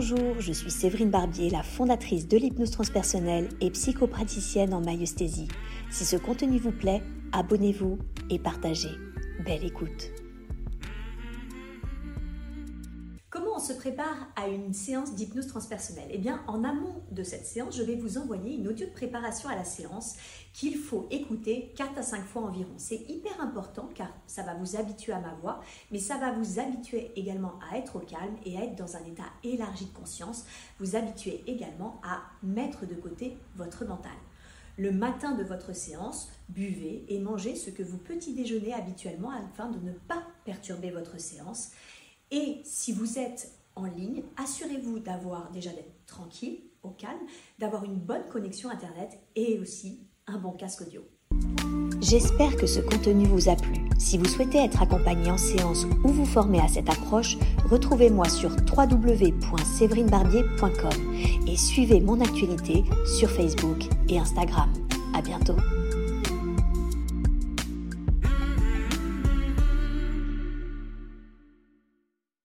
Bonjour, je suis Séverine Barbier, la fondatrice de l'hypnose transpersonnelle et psychopraticienne en maïeusthésie. Si ce contenu vous plaît, abonnez-vous et partagez. Belle écoute. Se prépare à une séance d'hypnose transpersonnelle Eh bien, en amont de cette séance, je vais vous envoyer une audio de préparation à la séance qu'il faut écouter 4 à 5 fois environ. C'est hyper important car ça va vous habituer à ma voix, mais ça va vous habituer également à être au calme et à être dans un état élargi de conscience, vous habituer également à mettre de côté votre mental. Le matin de votre séance, buvez et mangez ce que vous petit déjeunez habituellement afin de ne pas perturber votre séance. Et si vous êtes en ligne, assurez-vous d'avoir déjà d'être tranquille, au calme, d'avoir une bonne connexion Internet et aussi un bon casque audio. J'espère que ce contenu vous a plu. Si vous souhaitez être accompagné en séance ou vous former à cette approche, retrouvez-moi sur www.séverinebarbier.com et suivez mon actualité sur Facebook et Instagram. À bientôt.